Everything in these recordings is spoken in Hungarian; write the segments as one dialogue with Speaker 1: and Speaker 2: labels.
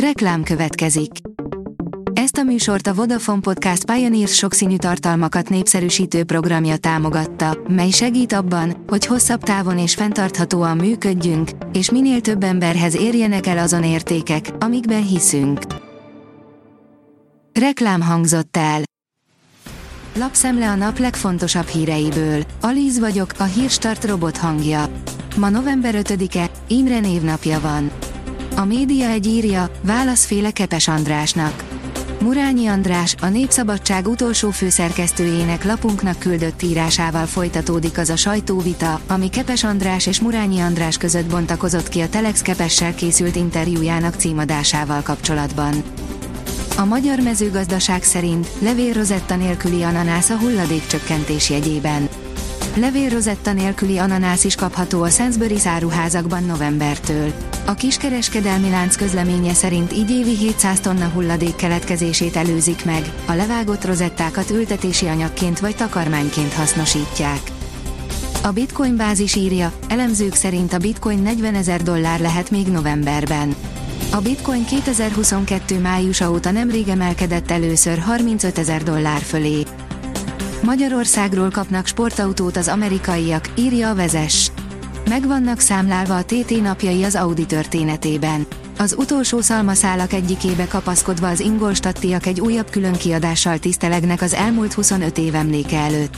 Speaker 1: Reklám következik. Ezt a műsort a Vodafone Podcast Pioneers sokszínű tartalmakat népszerűsítő programja támogatta, mely segít abban, hogy hosszabb távon és fenntarthatóan működjünk, és minél több emberhez érjenek el azon értékek, amikben hiszünk. Reklám hangzott el. Lapszemle a nap legfontosabb híreiből. Alíz vagyok, a hírstart robot hangja. Ma november 5-e, Imre névnapja van. A média egy írja, válaszféle Kepes Andrásnak. Murányi András, a Népszabadság utolsó főszerkesztőjének lapunknak küldött írásával folytatódik az a sajtóvita, ami Kepes András és Murányi András között bontakozott ki a Telex Kepessel készült interjújának címadásával kapcsolatban. A magyar mezőgazdaság szerint levélrozetta nélküli ananász a hulladékcsökkentés jegyében. Levélrozetta nélküli ananász is kapható a Sainsbury áruházakban novembertől. A kiskereskedelmi lánc közleménye szerint így évi 700 tonna hulladék keletkezését előzik meg, a levágott rozettákat ültetési anyagként vagy takarmányként hasznosítják. A Bitcoin bázis írja, elemzők szerint a Bitcoin 40 ezer dollár lehet még novemberben. A Bitcoin 2022 májusa óta nemrég emelkedett először 35 ezer dollár fölé. Magyarországról kapnak sportautót az amerikaiak, írja a vezes. Megvannak számlálva a TT napjai az Audi történetében. Az utolsó szalmaszálak egyikébe kapaszkodva az ingolstattiak egy újabb különkiadással tisztelegnek az elmúlt 25 év emléke előtt.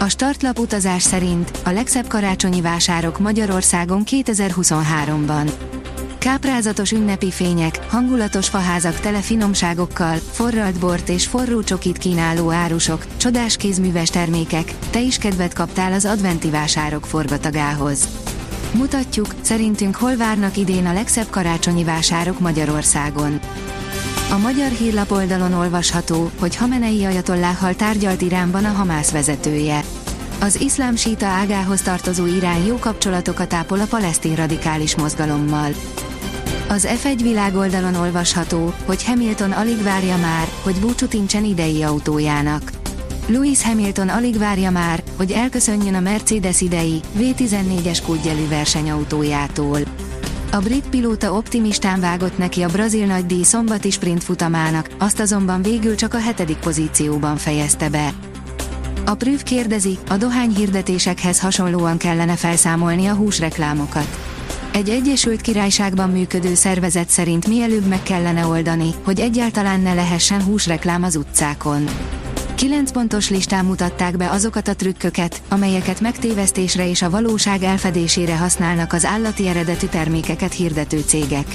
Speaker 1: A startlap utazás szerint a legszebb karácsonyi vásárok Magyarországon 2023-ban. Káprázatos ünnepi fények, hangulatos faházak tele finomságokkal, forralt bort és forró csokit kínáló árusok, csodás kézműves termékek, te is kedvet kaptál az adventi vásárok forgatagához. Mutatjuk, szerintünk hol várnak idén a legszebb karácsonyi vásárok Magyarországon. A magyar hírlap oldalon olvasható, hogy Hamenei ajatolláhal tárgyalt Iránban a Hamász vezetője. Az iszlám síta ágához tartozó Irán jó kapcsolatokat ápol a palesztin radikális mozgalommal. Az F1 világoldalon olvasható, hogy Hamilton alig várja már, hogy búcsút incsen idei autójának. Lewis Hamilton alig várja már, hogy elköszönjön a Mercedes idei, V14-es kútgyelű versenyautójától. A brit pilóta optimistán vágott neki a brazil nagydíj szombati sprint futamának, azt azonban végül csak a hetedik pozícióban fejezte be. A Prüv kérdezi, a dohány hirdetésekhez hasonlóan kellene felszámolni a húsreklámokat. Egy Egyesült Királyságban működő szervezet szerint mielőbb meg kellene oldani, hogy egyáltalán ne lehessen húsreklám az utcákon. Kilenc pontos listán mutatták be azokat a trükköket, amelyeket megtévesztésre és a valóság elfedésére használnak az állati eredetű termékeket hirdető cégek.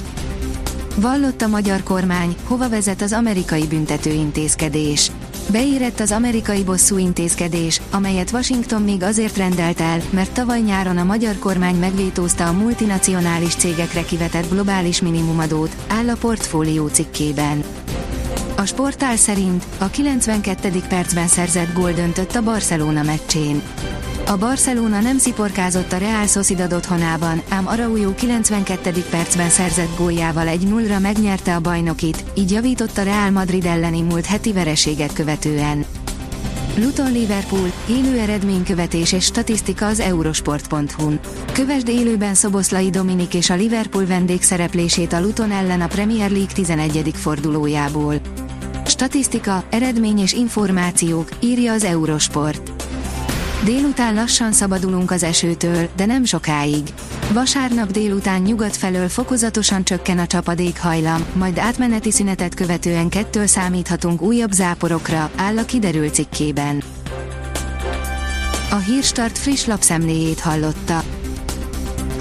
Speaker 1: Vallott a magyar kormány, hova vezet az amerikai büntetőintézkedés. Beérett az amerikai bosszú intézkedés, amelyet Washington még azért rendelt el, mert tavaly nyáron a magyar kormány megvétózta a multinacionális cégekre kivetett globális minimumadót, áll a portfólió cikkében. A sportál szerint a 92. percben szerzett gól döntött a Barcelona meccsén. A Barcelona nem sziporkázott a Real Sociedad otthonában, ám Araujo 92. percben szerzett góljával egy 0 megnyerte a bajnokit, így javított a Real Madrid elleni múlt heti vereséget követően. Luton Liverpool, élő eredménykövetés és statisztika az eurosport.hu-n. Kövesd élőben Szoboszlai Dominik és a Liverpool vendégszereplését a Luton ellen a Premier League 11. fordulójából. Statisztika, eredmény és információk, írja az Eurosport. Délután lassan szabadulunk az esőtől, de nem sokáig. Vasárnap délután nyugat felől fokozatosan csökken a csapadék hajlam, majd átmeneti szünetet követően kettől számíthatunk újabb záporokra, áll a kiderült cikkében. A Hírstart friss lapszemléjét hallotta.